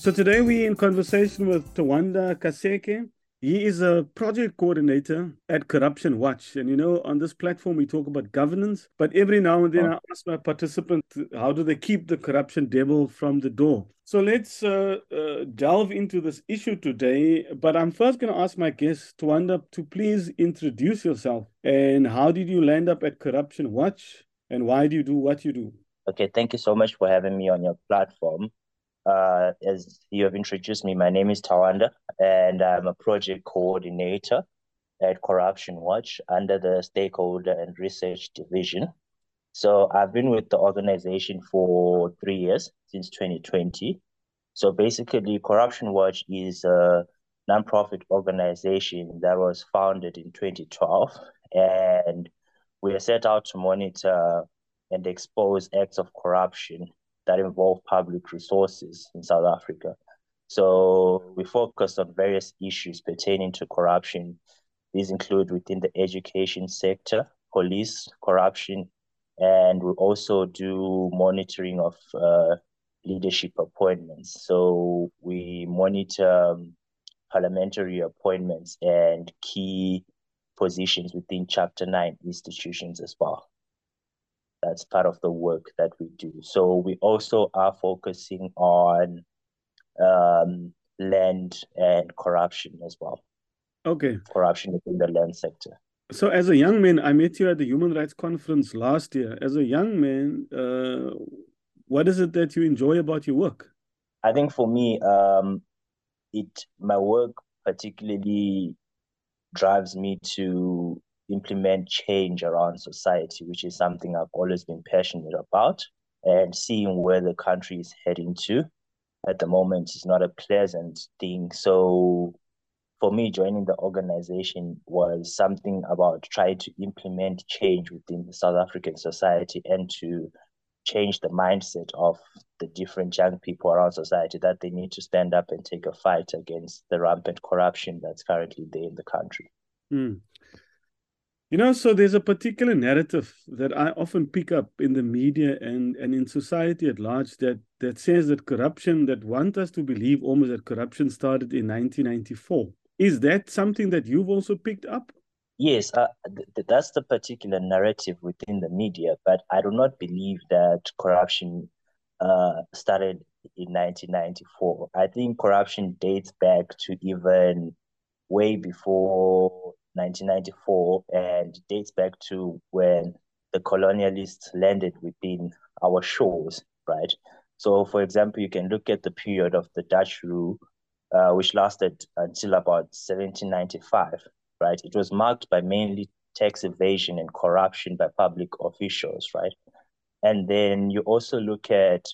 So today we're in conversation with Tawanda Kaseke. He is a project coordinator at Corruption Watch. And you know, on this platform, we talk about governance, but every now and then oh. I ask my participants, how do they keep the corruption devil from the door? So let's uh, uh, delve into this issue today. But I'm first going to ask my guest, Tawanda, to please introduce yourself. And how did you land up at Corruption Watch? And why do you do what you do? Okay, thank you so much for having me on your platform. Uh, as you have introduced me, my name is Tawanda, and I'm a project coordinator at Corruption Watch under the Stakeholder and Research Division. So I've been with the organization for three years, since 2020. So basically, Corruption Watch is a nonprofit organization that was founded in 2012, and we are set out to monitor and expose acts of corruption that involve public resources in South Africa. So we focus on various issues pertaining to corruption. These include within the education sector, police, corruption, and we also do monitoring of uh, leadership appointments. So we monitor um, parliamentary appointments and key positions within Chapter 9 institutions as well that's part of the work that we do. So we also are focusing on um, land and corruption as well. Okay. Corruption within the land sector. So, as a young man, I met you at the Human Rights Conference last year. As a young man, uh, what is it that you enjoy about your work? I think for me, um, it my work particularly drives me to implement change around society, which is something I've always been passionate about. And seeing where the country is heading to at the moment is not a pleasant thing. So for me, joining the organization was something about trying to implement change within the South African society and to change the mindset of the different young people around society that they need to stand up and take a fight against the rampant corruption that's currently there in the country. Mm. You know, so there's a particular narrative that I often pick up in the media and, and in society at large that, that says that corruption, that want us to believe almost that corruption started in 1994. Is that something that you've also picked up? Yes, uh, th- that's the particular narrative within the media, but I do not believe that corruption uh, started in 1994. I think corruption dates back to even way before 1994 and dates back to when the colonialists landed within our shores, right? So, for example, you can look at the period of the Dutch rule, uh, which lasted until about 1795, right? It was marked by mainly tax evasion and corruption by public officials, right? And then you also look at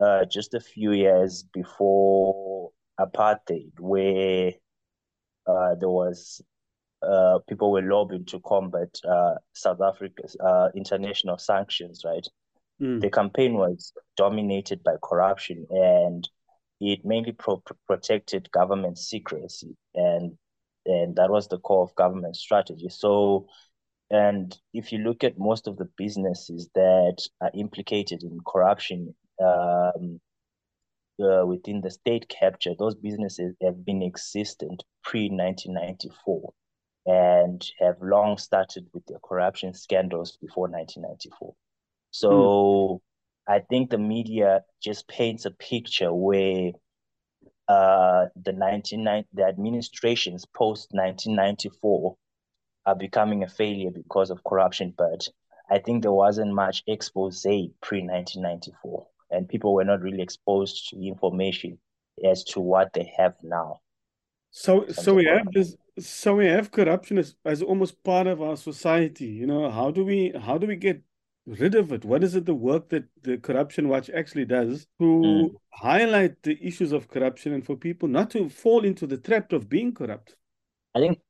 uh, just a few years before apartheid, where uh, there was uh, people were lobbying to combat uh, South Africa's uh, international sanctions, right? Mm. The campaign was dominated by corruption and it mainly pro- protected government secrecy and and that was the core of government strategy. So and if you look at most of the businesses that are implicated in corruption um, uh, within the state capture, those businesses have been existent pre 1994 and have long started with their corruption scandals before 1994. So mm. I think the media just paints a picture where uh, the 1990 the administrations post 1994 are becoming a failure because of corruption, but I think there wasn't much expose pre 1994, and people were not really exposed to information as to what they have now. So, so we have this. So we have corruption as, as almost part of our society. You know, how do we how do we get rid of it? What is it the work that the Corruption Watch actually does to mm. highlight the issues of corruption and for people not to fall into the trap of being corrupt? I think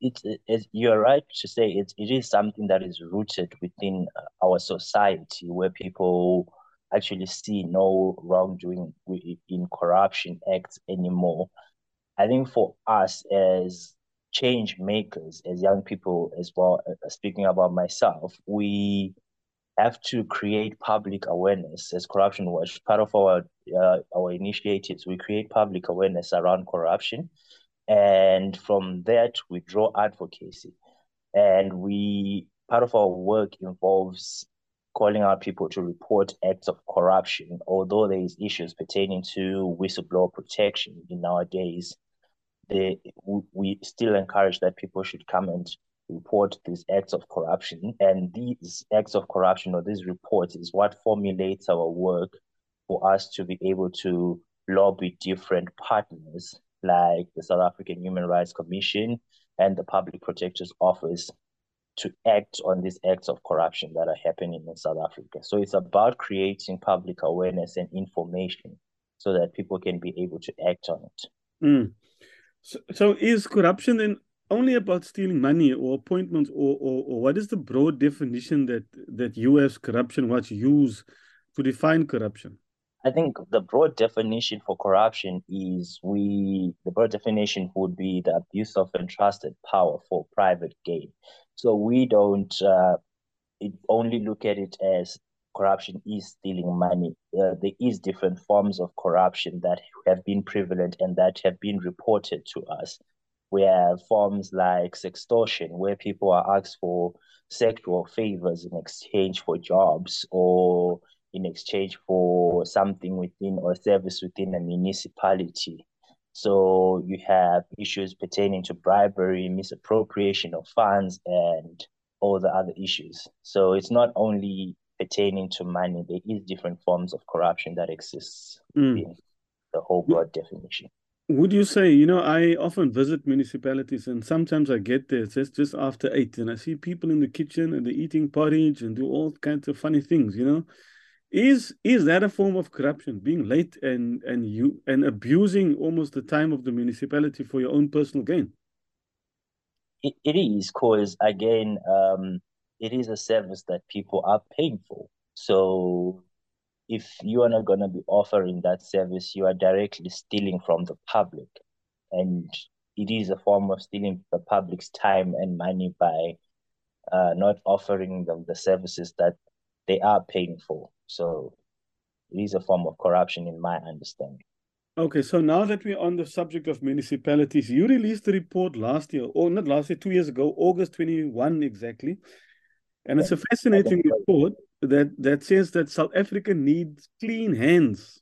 it's, it's you're right to say it, it is something that is rooted within uh, our society where people actually see no wrongdoing in corruption acts anymore. I think for us as change makers, as young people as well, uh, speaking about myself, we have to create public awareness as corruption watch part of our uh, our initiatives. We create public awareness around corruption and from that we draw advocacy. And we part of our work involves calling out people to report acts of corruption although there is issues pertaining to whistleblower protection in nowadays they we still encourage that people should come and report these acts of corruption. And these acts of corruption or these reports is what formulates our work for us to be able to lobby different partners like the South African Human Rights Commission and the Public Protector's Office to act on these acts of corruption that are happening in South Africa. So it's about creating public awareness and information so that people can be able to act on it. Mm. So, so is corruption then only about stealing money or appointments or, or, or what is the broad definition that, that US Corruption Watch use to define corruption? I think the broad definition for corruption is we the broad definition would be the abuse of entrusted power for private gain. So we don't uh, only look at it as corruption is stealing money. Uh, there is different forms of corruption that have been prevalent and that have been reported to us. We have forms like sextortion, where people are asked for sexual favors in exchange for jobs or in exchange for something within or service within a municipality. So you have issues pertaining to bribery, misappropriation of funds, and all the other issues. So it's not only pertaining to money, there is different forms of corruption that exists mm. in the whole broad definition. Would you say, you know, I often visit municipalities and sometimes I get there, it's just after eight, and I see people in the kitchen and they're eating porridge and do all kinds of funny things, you know. Is is that a form of corruption, being late and and you and abusing almost the time of the municipality for your own personal gain? It, it is, because again, um, it is a service that people are paying for. So if you are not going to be offering that service, you are directly stealing from the public. And it is a form of stealing the public's time and money by uh, not offering them the services that they are paying for. So it is a form of corruption, in my understanding. Okay, so now that we're on the subject of municipalities, you released a report last year, or not last year, two years ago, August 21 exactly. And it's a fascinating report that, that says that South Africa needs clean hands.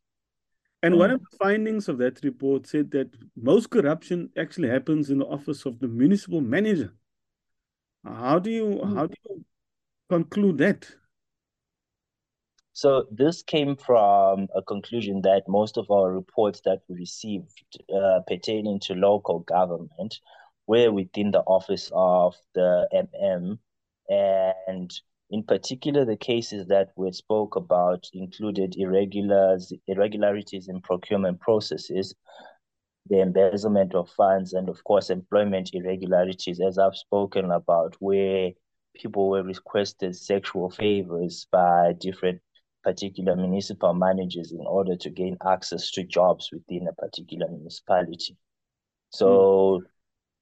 And mm. one of the findings of that report said that most corruption actually happens in the office of the municipal manager. How do you mm. how do you conclude that? So this came from a conclusion that most of our reports that we received uh, pertaining to local government were within the office of the MM and in particular, the cases that we spoke about included irregulars, irregularities in procurement processes, the embezzlement of funds, and of course, employment irregularities, as I've spoken about, where people were requested sexual favors by different particular municipal managers in order to gain access to jobs within a particular municipality. So mm.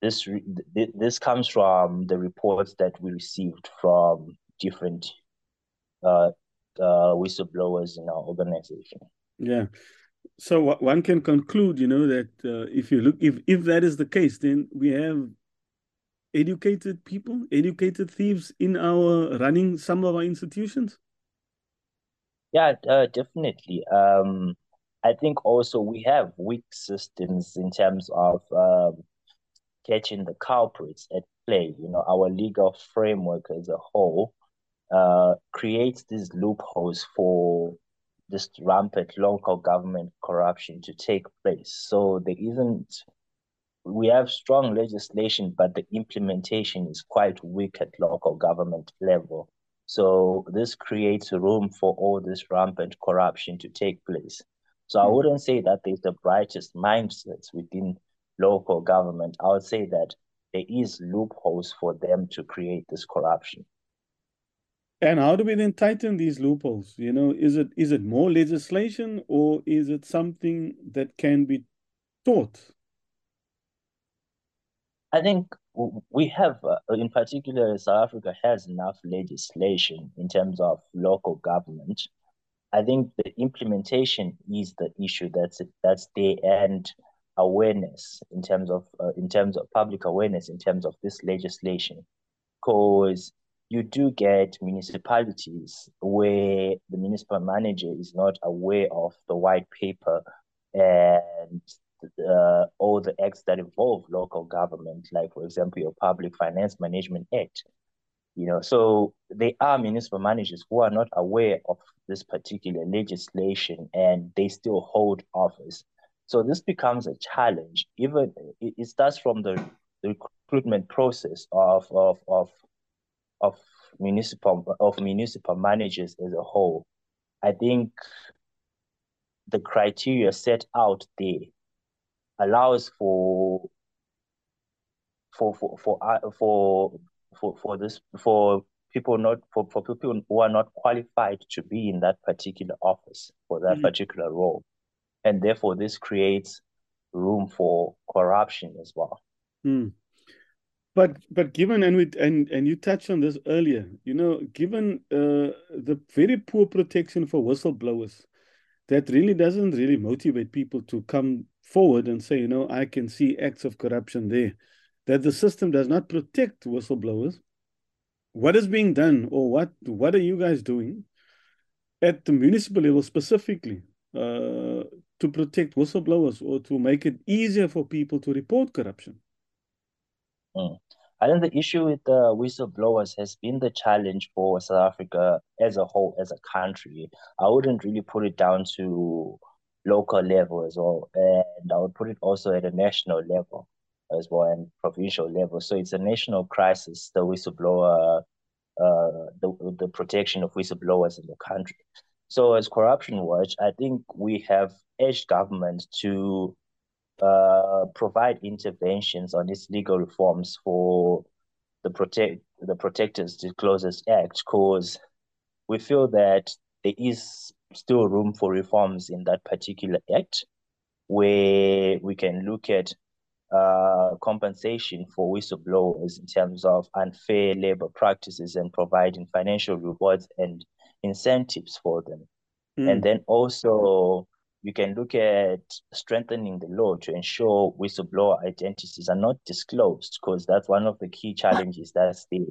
This this comes from the reports that we received from different uh, uh, whistleblowers in our organization. Yeah. So one can conclude, you know, that uh, if you look, if if that is the case, then we have educated people, educated thieves in our running some of our institutions. Yeah, uh, definitely. Um, I think also we have weak systems in terms of um, catching the culprits at play. You know, our legal framework as a whole uh, creates these loopholes for this rampant local government corruption to take place. So there isn't, we have strong legislation, but the implementation is quite weak at local government level. So this creates room for all this rampant corruption to take place. So I hmm. wouldn't say that there's the brightest mindsets within local government. I would say that there is loopholes for them to create this corruption. And how do we then tighten these loopholes? You know, is it is it more legislation or is it something that can be taught? I think we have, uh, in particular, South Africa has enough legislation in terms of local government. I think the implementation is the issue that's that's the end awareness in terms of uh, in terms of public awareness in terms of this legislation, because you do get municipalities where the municipal manager is not aware of the white paper and uh, all the acts that involve local government, like, for example, your Public Finance Management Act. You know, so they are municipal managers who are not aware of this particular legislation and they still hold office. So this becomes a challenge. Even it, starts from the, the recruitment process of, of, of, of municipal of municipal managers as a whole. I think the criteria set out there allows for for for for uh, for for, for this for people not for, for people who are not qualified to be in that particular office for that mm particular role and therefore this creates room for corruption as well mm. but but given and we and and you touched on this earlier you know given uh, the very poor protection for whistleblowers that really doesn't really motivate people to come forward and say, you know, I can see acts of corruption there, that the system does not protect whistleblowers. What is being done, or what what are you guys doing at the municipal level specifically uh, to protect whistleblowers or to make it easier for people to report corruption? Mm. I think the issue with the whistleblowers has been the challenge for South Africa as a whole, as a country. I wouldn't really put it down to local level as well, and I would put it also at a national level as well and provincial level. So it's a national crisis, the whistleblower, uh, the the protection of whistleblowers in the country. So as Corruption Watch, I think we have urged government to uh, provide interventions on its legal reforms for the protect the Protected Disclosures Act because we feel that there is still room for reforms in that particular act where we can look at uh, compensation for whistleblowers in terms of unfair labor practices and providing financial rewards and incentives for them. Mm. And then also you can look at strengthening the law to ensure whistleblower identities are not disclosed because that's one of the key challenges that's the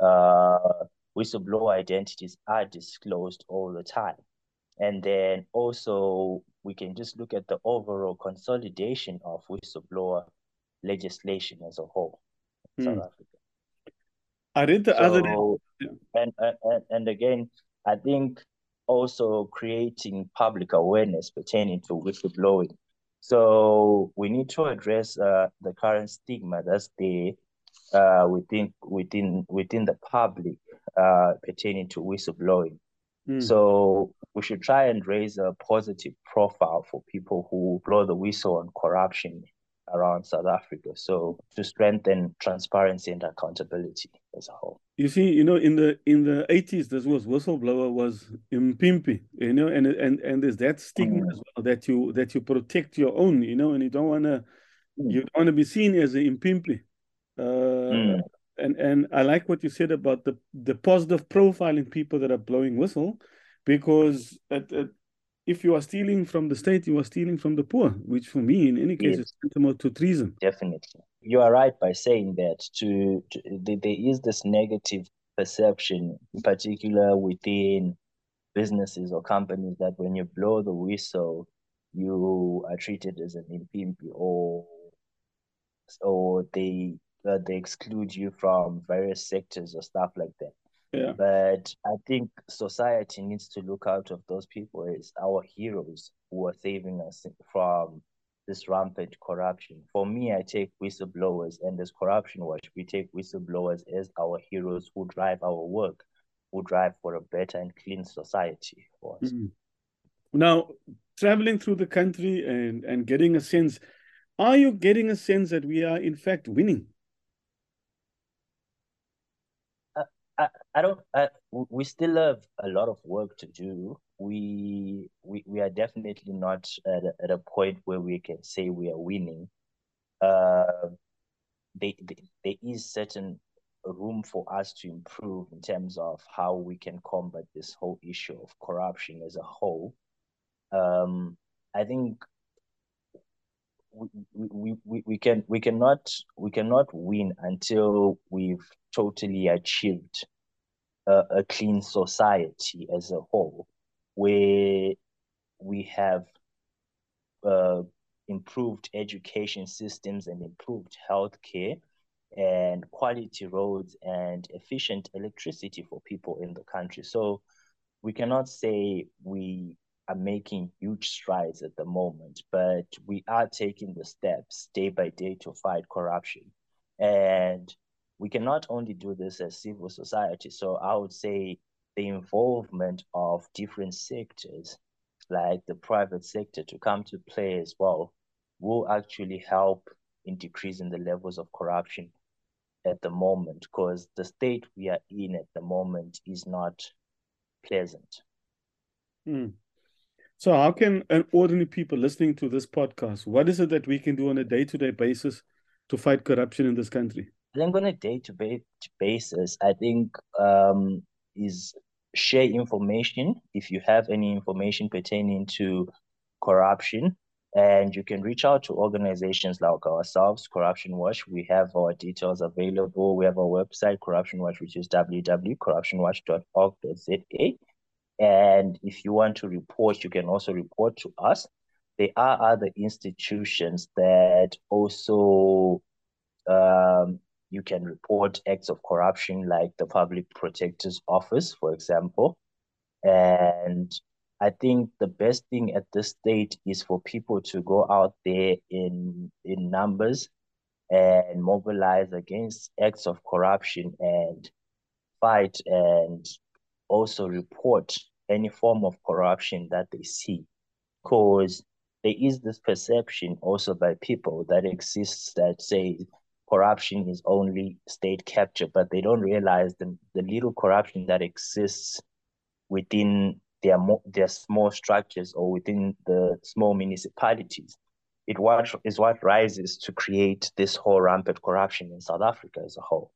uh, whistleblower identities are disclosed all the time and then also we can just look at the overall consolidation of whistleblower legislation as a whole in South hmm. Africa. I read the so, other day. And, and and again, I think also creating public awareness pertaining to whistleblowing. So we need to address uh, the current stigma that's there uh, within within within the public uh, pertaining to whistleblowing. Mm. So we should try and raise a positive profile for people who blow the whistle on corruption around South Africa. So to strengthen transparency and accountability as a whole. You see, you know, in the in the eighties, this was whistleblower was impimpi, you know, and and and there's that stigma mm. as well that you that you protect your own, you know, and you don't wanna mm. you don't wanna be seen as an impimpi. Uh, mm. and and I like what you said about the the positive profiling people that are blowing whistle, because at, at if you are stealing from the state, you are stealing from the poor, which for me, in any case, yes. is tantamount to treason. Definitely. You are right by saying that to, to there is this negative perception, in particular within businesses or companies, that when you blow the whistle, you are treated as an impimpi or or they uh, they exclude you from various sectors or stuff like that. Yeah. But I think society needs to look out of those people as our heroes who are saving us from this rampant corruption. For me, I take whistleblowers and as corruption watch, we take whistleblowers as our heroes who drive our work. who drive for a better and clean society for us. Mm-hmm. Now, traveling through the country and, and getting a sense, are you getting a sense that we are in fact winning? I, I don't I, we still have a lot of work to do. We we, we are definitely not at a, at a point where we can say we are winning. Uh they, they, there is certain room for us to improve in terms of how we can combat this whole issue of corruption as a whole. Um i think we, we, we, we can we cannot we cannot win until we've totally achieved a, a clean society as a whole, where we have uh, improved education systems and improved healthcare and quality roads and efficient electricity for people in the country. So we cannot say we are making huge strides at the moment, but we are taking the steps day by day to fight corruption. And we can not only do this as civil society. So I would say the involvement of different sectors, like the private sector, to come to play as well, will actually help in decreasing the levels of corruption at the moment because the state we are in at the moment is not pleasant. Mm. So, how can an ordinary people listening to this podcast, what is it that we can do on a day to day basis to fight corruption in this country? I think on a day to day basis, I think um, is share information. If you have any information pertaining to corruption and you can reach out to organizations like ourselves corruption watch. We have our details available. We have our website corruption watch which is www.corruptionwatch.org.za and if you want to report, you can also report to us. There are other institutions that also um, you can report acts of corruption, like the Public Protector's Office, for example. And I think the best thing at this stage is for people to go out there in in numbers and mobilize against acts of corruption and fight and also report any form of corruption that they see. Because there is this perception also by people that exists that say corruption is only state capture, but they don't realize the, the little corruption that exists within their, their small structures or within the small municipalities. It what is what rises to create this whole rampant corruption in South Africa as a whole.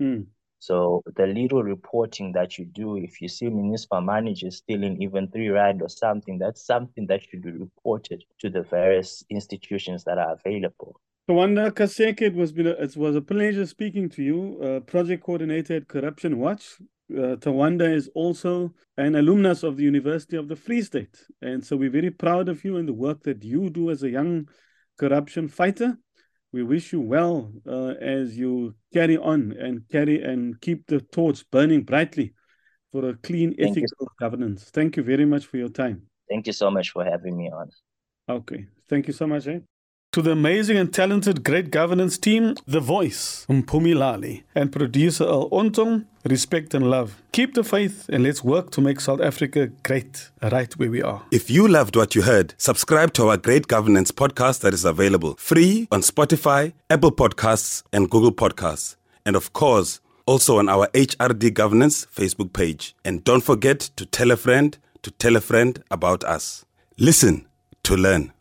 Mm. So the little reporting that you do, if you see municipal managers stealing even three rand or something, that's something that should be reported to the various institutions that are available. Tawanda Kaseke, it was, been a, it was a pleasure speaking to you, uh, project coordinator at Corruption Watch. Uh, Tawanda is also an alumnus of the University of the Free State. And so we're very proud of you and the work that you do as a young corruption fighter. We wish you well uh, as you carry on and carry and keep the torch burning brightly for a clean, Thank ethical you. governance. Thank you very much for your time. Thank you so much for having me on. Okay. Thank you so much. Eh? To the amazing and talented Great Governance team, The Voice, Mpumilali, and producer Al Ontong, respect and love. Keep the faith and let's work to make South Africa great, right where we are. If you loved what you heard, subscribe to our Great Governance podcast that is available free on Spotify, Apple Podcasts, and Google Podcasts. And of course, also on our HRD Governance Facebook page. And don't forget to tell a friend to tell a friend about us. Listen to learn.